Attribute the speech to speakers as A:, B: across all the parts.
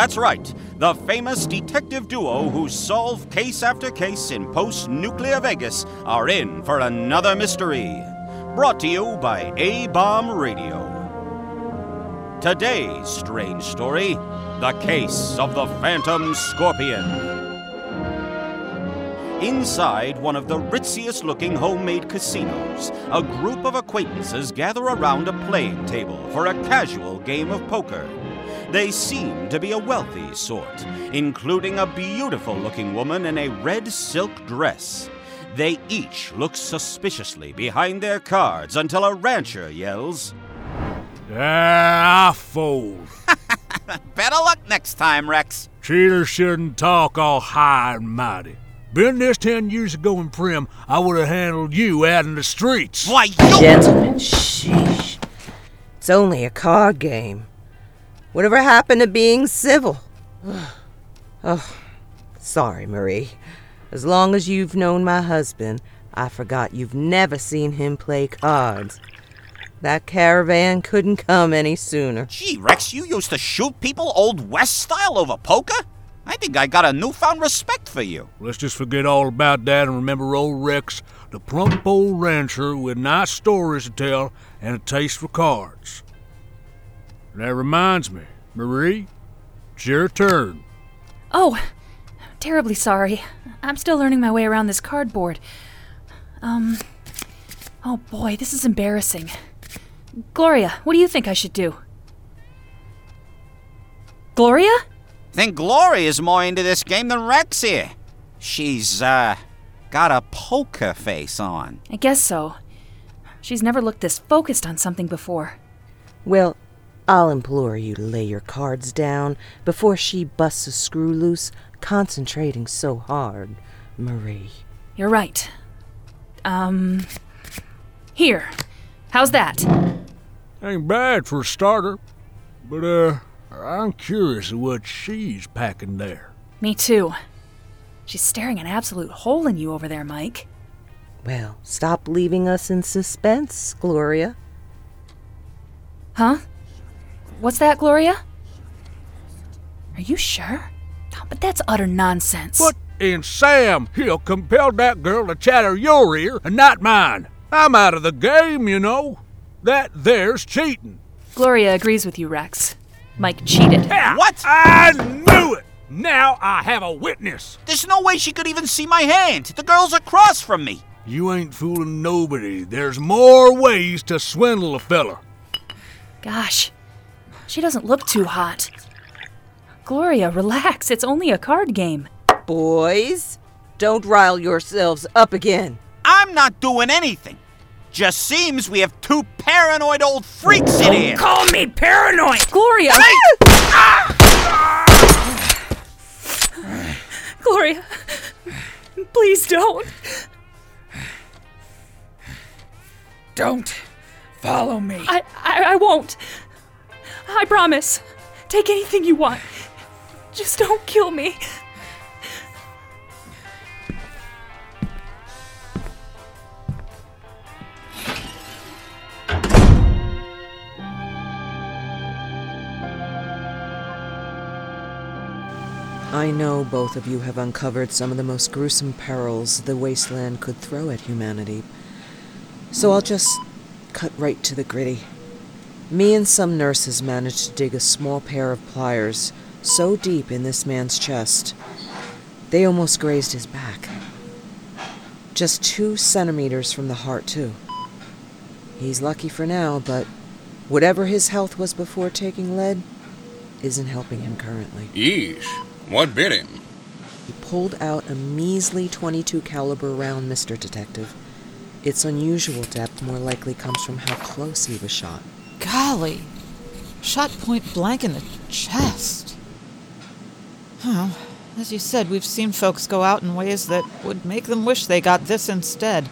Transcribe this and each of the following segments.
A: That's right, the famous detective duo who solve case after case in post nuclear Vegas are in for another mystery. Brought to you by A Bomb Radio. Today's strange story The Case of the Phantom Scorpion. Inside one of the ritziest looking homemade casinos, a group of acquaintances gather around a playing table for a casual game of poker. They seem to be a wealthy sort, including a beautiful looking woman in a red silk dress. They each look suspiciously behind their cards until a rancher yells,
B: Ah, I fold.
A: Better luck next time, Rex.
B: Cheaters shouldn't talk all high and mighty. Been this ten years ago in Primm, I would have handled you out in the streets.
A: Why, you.
C: Gentlemen, sheesh. It's only a card game. Whatever happened to being civil? oh, sorry, Marie. As long as you've known my husband, I forgot you've never seen him play cards. That caravan couldn't come any sooner.
A: Gee, Rex, you used to shoot people Old West style over poker? I think I got a newfound respect for you.
B: Let's just forget all about that and remember old Rex, the plump old rancher with nice stories to tell and a taste for cards. That reminds me, Marie, it's your turn.
D: Oh, terribly sorry. I'm still learning my way around this cardboard. Um. Oh boy, this is embarrassing. Gloria, what do you think I should do? Gloria?
A: Think Gloria's more into this game than Rex here. She's, uh, got a poker face on.
D: I guess so. She's never looked this focused on something before.
C: Well, I'll implore you to lay your cards down before she busts a screw loose, concentrating so hard, Marie.
D: You're right. Um. Here. How's that?
B: Ain't bad for a starter, but, uh, I'm curious of what she's packing there.
D: Me too. She's staring an absolute hole in you over there, Mike.
C: Well, stop leaving us in suspense, Gloria.
D: Huh? What's that, Gloria? Are you sure? Oh, but that's utter nonsense.
B: What in Sam He'll compel that girl to chatter your ear and not mine? I'm out of the game, you know. That there's cheating.
D: Gloria agrees with you, Rex. Mike cheated.
A: What?
B: I knew it! Now I have a witness.
A: There's no way she could even see my hand. The girl's across from me.
B: You ain't fooling nobody. There's more ways to swindle a feller.
D: Gosh, she doesn't look too hot. Gloria, relax. It's only a card game.
C: Boys, don't rile yourselves up again.
A: I'm not doing anything. Just seems we have two paranoid old freaks in here.
D: Call me paranoid! Gloria! Ah! Gloria, please don't.
E: Don't follow me.
D: I, I, I won't. I promise. Take anything you want. Just don't kill me.
C: I know both of you have uncovered some of the most gruesome perils the wasteland could throw at humanity. So I'll just cut right to the gritty. Me and some nurses managed to dig a small pair of pliers so deep in this man's chest, they almost grazed his back. Just two centimeters from the heart, too. He's lucky for now, but whatever his health was before taking lead isn't helping him currently.
E: Yeesh. What bit him?
C: He pulled out a measly 22 caliber round, Mr. Detective. Its unusual depth more likely comes from how close he was shot.
F: Golly. Shot point blank in the chest. Well, as you said, we've seen folks go out in ways that would make them wish they got this instead.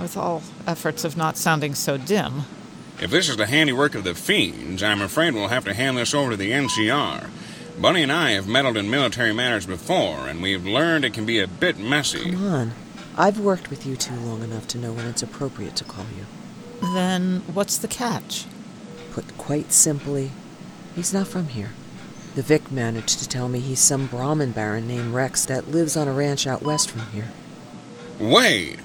F: With all efforts of not sounding so dim.
G: If this is the handiwork of the fiends, I'm afraid we'll have to hand this over to the NCR. Bunny and I have meddled in military matters before, and we've learned it can be a bit messy.
C: Come on. I've worked with you two long enough to know when it's appropriate to call you.
F: Then what's the catch?
C: Put quite simply, he's not from here. The Vic managed to tell me he's some Brahmin baron named Rex that lives on a ranch out west from here.
G: Wait!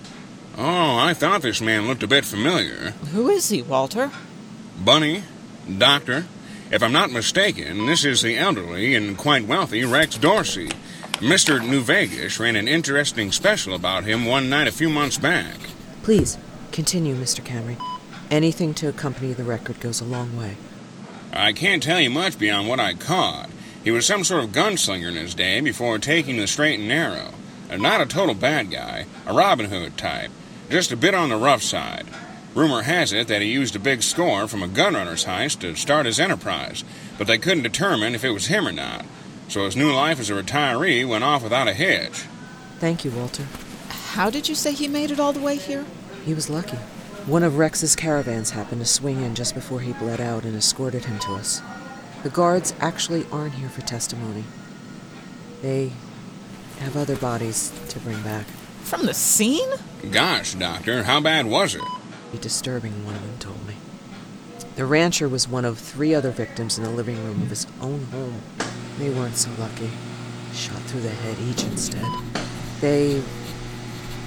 G: Oh, I thought this man looked a bit familiar.
F: Who is he, Walter?
G: Bunny, Doctor, if I'm not mistaken, this is the elderly and quite wealthy Rex Dorsey. Mr. New Vegas ran an interesting special about him one night a few months back.
C: Please, continue, Mr. Camry. Anything to accompany the record goes a long way.
G: I can't tell you much beyond what I caught. He was some sort of gunslinger in his day before taking the straight and narrow. And not a total bad guy, a Robin Hood type, just a bit on the rough side. Rumor has it that he used a big score from a gunrunner's heist to start his enterprise, but they couldn't determine if it was him or not. So his new life as a retiree went off without a hitch.
C: Thank you, Walter.
F: How did you say he made it all the way here?
C: He was lucky. One of Rex's caravans happened to swing in just before he bled out and escorted him to us. The guards actually aren't here for testimony. They have other bodies to bring back.
F: From the scene?
G: Gosh, Doctor, how bad was it?
C: Be disturbing, one of them told me. The rancher was one of three other victims in the living room of his own home. They weren't so lucky. Shot through the head each instead. They.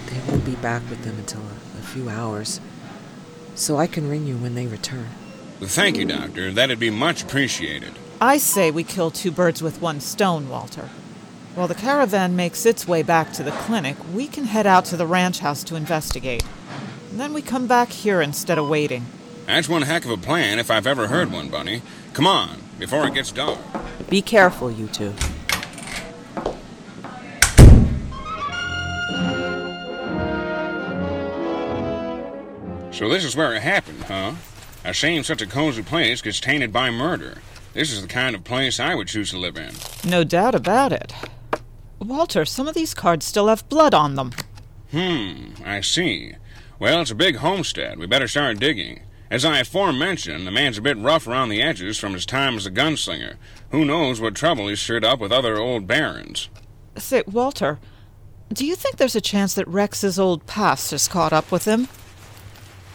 C: they won't be back with them until a, a few hours. So I can ring you when they return.
G: Thank you, Doctor. That'd be much appreciated.
F: I say we kill two birds with one stone, Walter. While the caravan makes its way back to the clinic, we can head out to the ranch house to investigate. And then we come back here instead of waiting.
G: That's one heck of a plan if I've ever heard one, Bunny. Come on, before it gets dark.
C: Be careful, you two.
G: So this is where it happened, huh? A shame such a cozy place gets tainted by murder. This is the kind of place I would choose to live in.
F: No doubt about it. Walter, some of these cards still have blood on them.
G: Hmm, I see. Well, it's a big homestead. We better start digging. As I aforementioned, the man's a bit rough around the edges from his time as a gunslinger. Who knows what trouble he's stirred up with other old barons.
F: Say, Walter, do you think there's a chance that Rex's old past has caught up with him?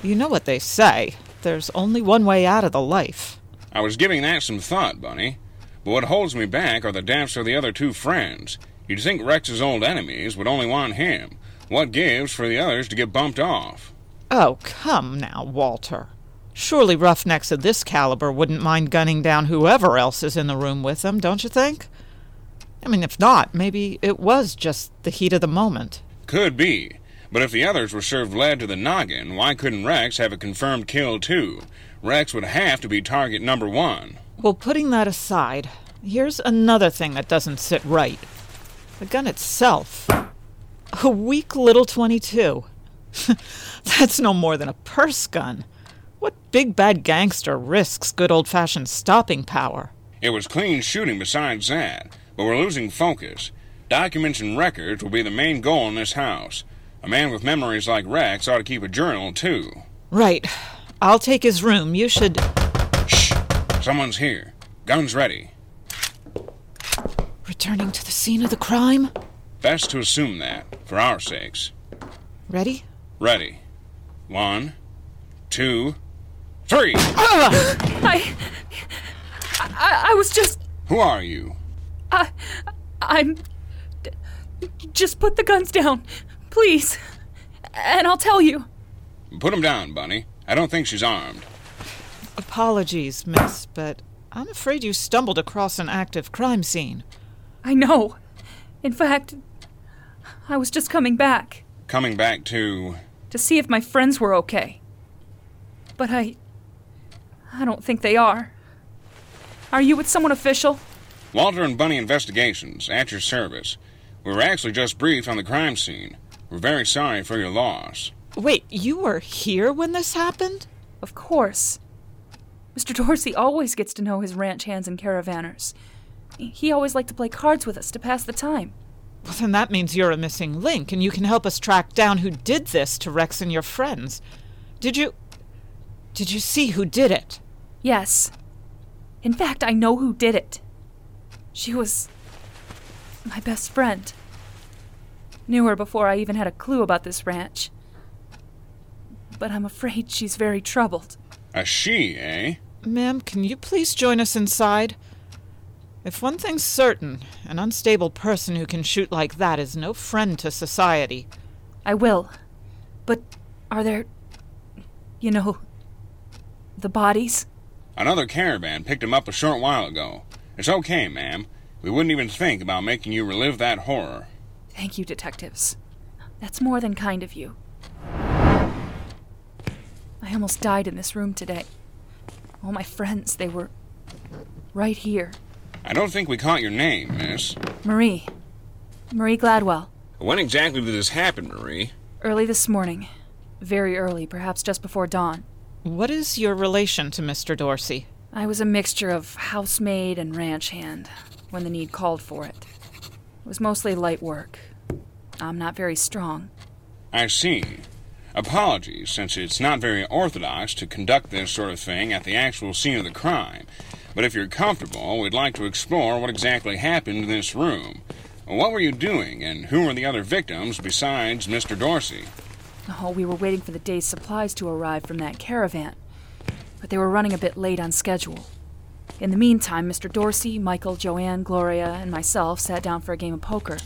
F: You know what they say. There's only one way out of the life.
G: I was giving that some thought, Bunny. But what holds me back are the deaths of the other two friends. You'd think Rex's old enemies would only want him. What gives for the others to get bumped off?
F: Oh, come now, Walter. Surely roughnecks of this caliber wouldn't mind gunning down whoever else is in the room with them, don't you think? I mean, if not, maybe it was just the heat of the moment.
G: Could be. But if the others were served lead to the noggin, why couldn't Rex have a confirmed kill, too? Rex would have to be target number one.
F: Well, putting that aside, here's another thing that doesn't sit right the gun itself. A weak little 22. That's no more than a purse gun. What big bad gangster risks good old fashioned stopping power?
G: It was clean shooting besides that, but we're losing focus. Documents and records will be the main goal in this house. A man with memories like Rex ought to keep a journal, too.
F: Right. I'll take his room. You should.
G: Shh! Someone's here. Guns ready.
F: Returning to the scene of the crime?
G: Best to assume that, for our sakes.
F: Ready?
G: Ready. One, two, three!
D: I, I. I was just.
G: Who are you?
D: I. I'm. Just put the guns down, please. And I'll tell you.
G: Put him down, Bunny. I don't think she's armed.
F: Apologies, miss, but I'm afraid you stumbled across an active crime scene.
D: I know. In fact, I was just coming back
G: Coming back to.
D: to see if my friends were okay. But I. I don't think they are. Are you with someone official?
G: Walter and Bunny Investigations, at your service. We were actually just briefed on the crime scene. We're very sorry for your loss.
F: Wait, you were here when this happened?
D: Of course. Mr. Dorsey always gets to know his ranch hands and caravanners. He always liked to play cards with us to pass the time.
F: Well, then that means you're a missing link, and you can help us track down who did this to Rex and your friends. Did you. Did you see who did it?
D: Yes. In fact, I know who did it. She was. my best friend. Knew her before I even had a clue about this ranch. But I'm afraid she's very troubled.
G: A she, eh?
F: Ma'am, can you please join us inside? If one thing's certain, an unstable person who can shoot like that is no friend to society.
D: I will. But are there. you know. the bodies?
G: Another caravan picked him up a short while ago. It's okay, ma'am. We wouldn't even think about making you relive that horror.
D: Thank you, detectives. That's more than kind of you. I almost died in this room today. All my friends, they were right here.
G: I don't think we caught your name, miss.
D: Marie. Marie Gladwell.
G: When exactly did this happen, Marie?
D: Early this morning. Very early, perhaps just before dawn.
F: What is your relation to Mr. Dorsey?
D: I was a mixture of housemaid and ranch hand when the need called for it. It was mostly light work. I'm not very strong.
G: I see. Apologies, since it's not very orthodox to conduct this sort of thing at the actual scene of the crime. But if you're comfortable, we'd like to explore what exactly happened in this room. What were you doing, and who were the other victims besides Mr. Dorsey?
D: Oh, we were waiting for the day's supplies to arrive from that caravan. But they were running a bit late on schedule. In the meantime, Mr. Dorsey, Michael, Joanne, Gloria, and myself sat down for a game of poker.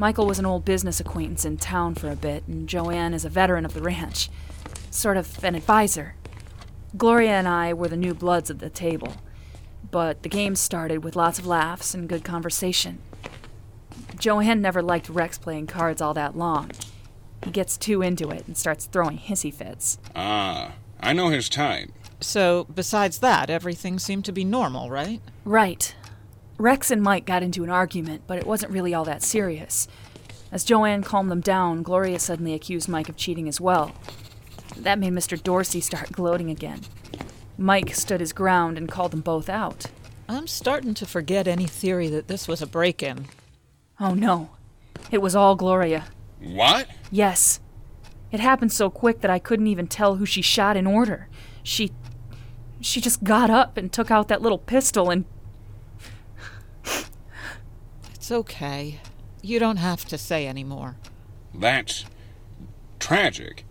D: Michael was an old business acquaintance in town for a bit, and Joanne is a veteran of the ranch, sort of an advisor. Gloria and I were the new bloods at the table, but the game started with lots of laughs and good conversation. Joanne never liked Rex playing cards all that long. He gets too into it and starts throwing hissy fits.
G: Ah, I know his type.
F: So, besides that, everything seemed to be normal, right?
D: Right. Rex and Mike got into an argument, but it wasn't really all that serious. As Joanne calmed them down, Gloria suddenly accused Mike of cheating as well. That made Mr. Dorsey start gloating again. Mike stood his ground and called them both out.
F: I'm starting to forget any theory that this was a break in.
D: Oh no. It was all Gloria.
G: What?
D: Yes. It happened so quick that I couldn't even tell who she shot in order. She. She just got up and took out that little pistol and.
F: It's okay. You don't have to say any more.
G: That's tragic.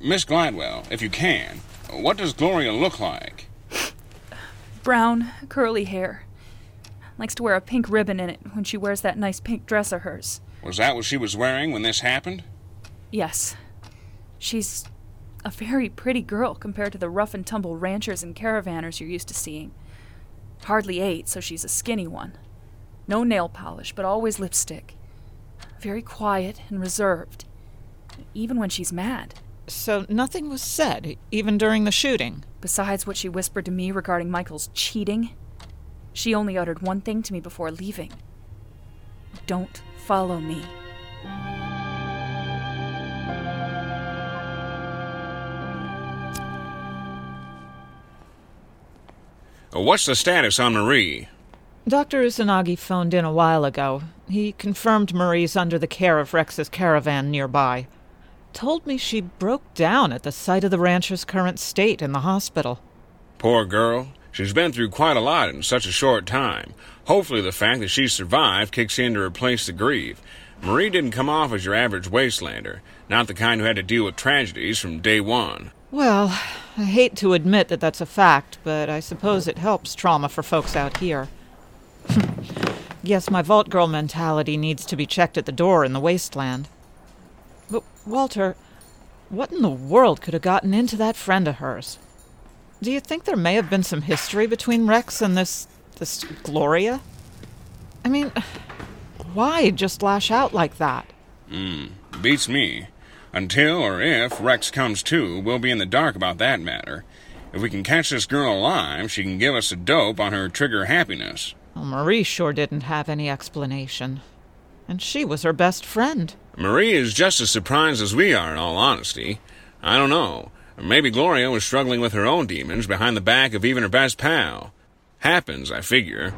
G: Miss Gladwell, if you can, what does Gloria look like?
D: Brown, curly hair. Likes to wear a pink ribbon in it when she wears that nice pink dress of hers.
G: Was that what she was wearing when this happened?
D: Yes. She's a very pretty girl compared to the rough and tumble ranchers and caravanners you're used to seeing. Hardly ate, so she's a skinny one. No nail polish, but always lipstick. Very quiet and reserved, even when she's mad.
F: So nothing was said, even during the shooting.
D: Besides what she whispered to me regarding Michael's cheating, she only uttered one thing to me before leaving Don't follow me.
G: What's the status on Marie?
F: Dr. Usanagi phoned in a while ago. He confirmed Marie's under the care of Rex's caravan nearby. Told me she broke down at the sight of the rancher's current state in the hospital.
G: Poor girl. She's been through quite a lot in such a short time. Hopefully, the fact that she survived kicks in to replace the grief. Marie didn't come off as your average wastelander, not the kind who had to deal with tragedies from day one.
F: Well, I hate to admit that that's a fact, but I suppose it helps trauma for folks out here. Guess my Vault Girl mentality needs to be checked at the door in the wasteland. But, Walter, what in the world could have gotten into that friend of hers? Do you think there may have been some history between Rex and this. this Gloria? I mean, why just lash out like that?
G: Hmm, beats me. Until or if Rex comes to, we'll be in the dark about that matter. If we can catch this girl alive, she can give us a dope on her trigger happiness.
F: Well, Marie sure didn't have any explanation. And she was her best friend.
G: Marie is just as surprised as we are, in all honesty. I don't know. Maybe Gloria was struggling with her own demons behind the back of even her best pal. Happens, I figure.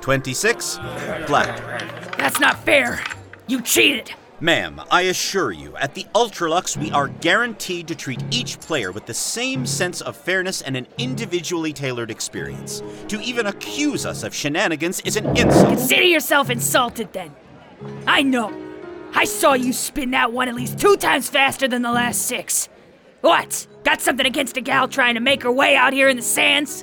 A: Twenty-six, black.
E: That's not fair. You cheated.
A: Ma'am, I assure you, at the Ultra-Luxe, we are guaranteed to treat each player with the same sense of fairness and an individually tailored experience. To even accuse us of shenanigans is an insult.
E: Consider yourself insulted then. I know. I saw you spin that one at least two times faster than the last six. What? Got something against a gal trying to make her way out here in the sands?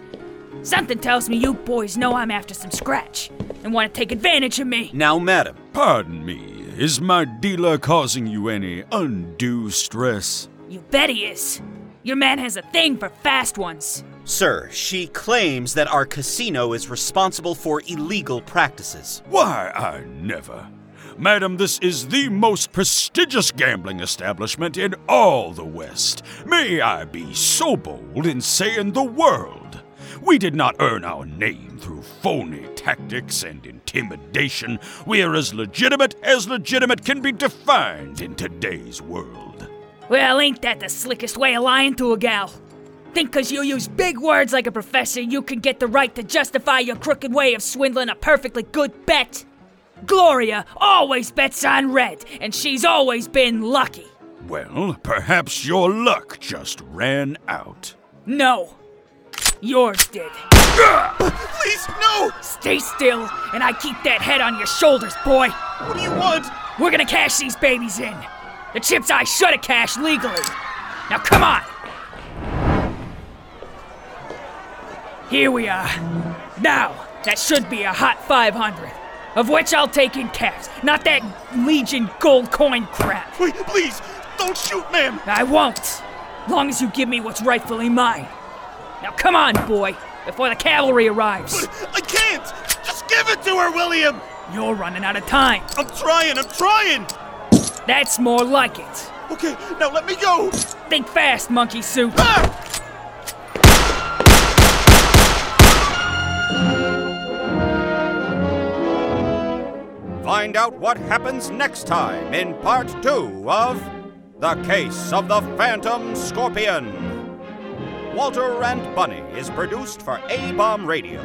E: Something tells me you boys know I'm after some scratch and want to take advantage of me.
A: Now, madam,
H: Pardon me. Is my dealer causing you any undue stress?
E: You bet he is. Your man has a thing for fast ones.
A: sir, she claims that our casino is responsible for illegal practices.
H: Why, I never. Madam, this is the most prestigious gambling establishment in all the West. May I be so bold in saying the world. We did not earn our name through phony tactics and intimidation. We are as legitimate as legitimate can be defined in today's world.
E: Well, ain't that the slickest way of lying to a gal? Think 'cause you use big words like a professor, you can get the right to justify your crooked way of swindling a perfectly good bet? Gloria always bets on red, and she's always been lucky.
H: Well, perhaps your luck just ran out.
E: No, yours did.
A: Please, no!
E: Stay still, and I keep that head on your shoulders, boy.
A: What do you want?
E: We're gonna cash these babies in. The chips I should have cashed legally. Now come on. Here we are. Now, that should be a hot 500, of which I'll take in cash, not that Legion gold coin crap.
A: Wait, please, don't shoot, ma'am!
E: I won't, long as you give me what's rightfully mine. Now come on, boy, before the cavalry arrives.
A: I can't! Just give it to her, William!
E: You're running out of time.
A: I'm trying, I'm trying!
E: That's more like it.
A: Okay, now let me go!
E: Think fast, monkey soup.
A: Ah! Find out what happens next time in part two of The Case of the Phantom Scorpion. Walter and Bunny is produced for A Bomb Radio.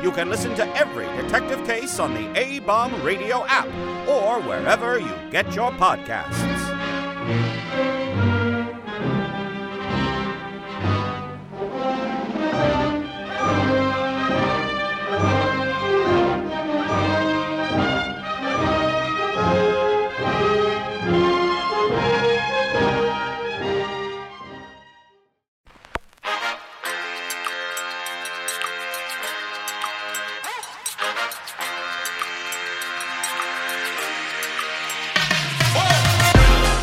A: You can listen to every detective case on the A Bomb Radio app or wherever you get your podcasts.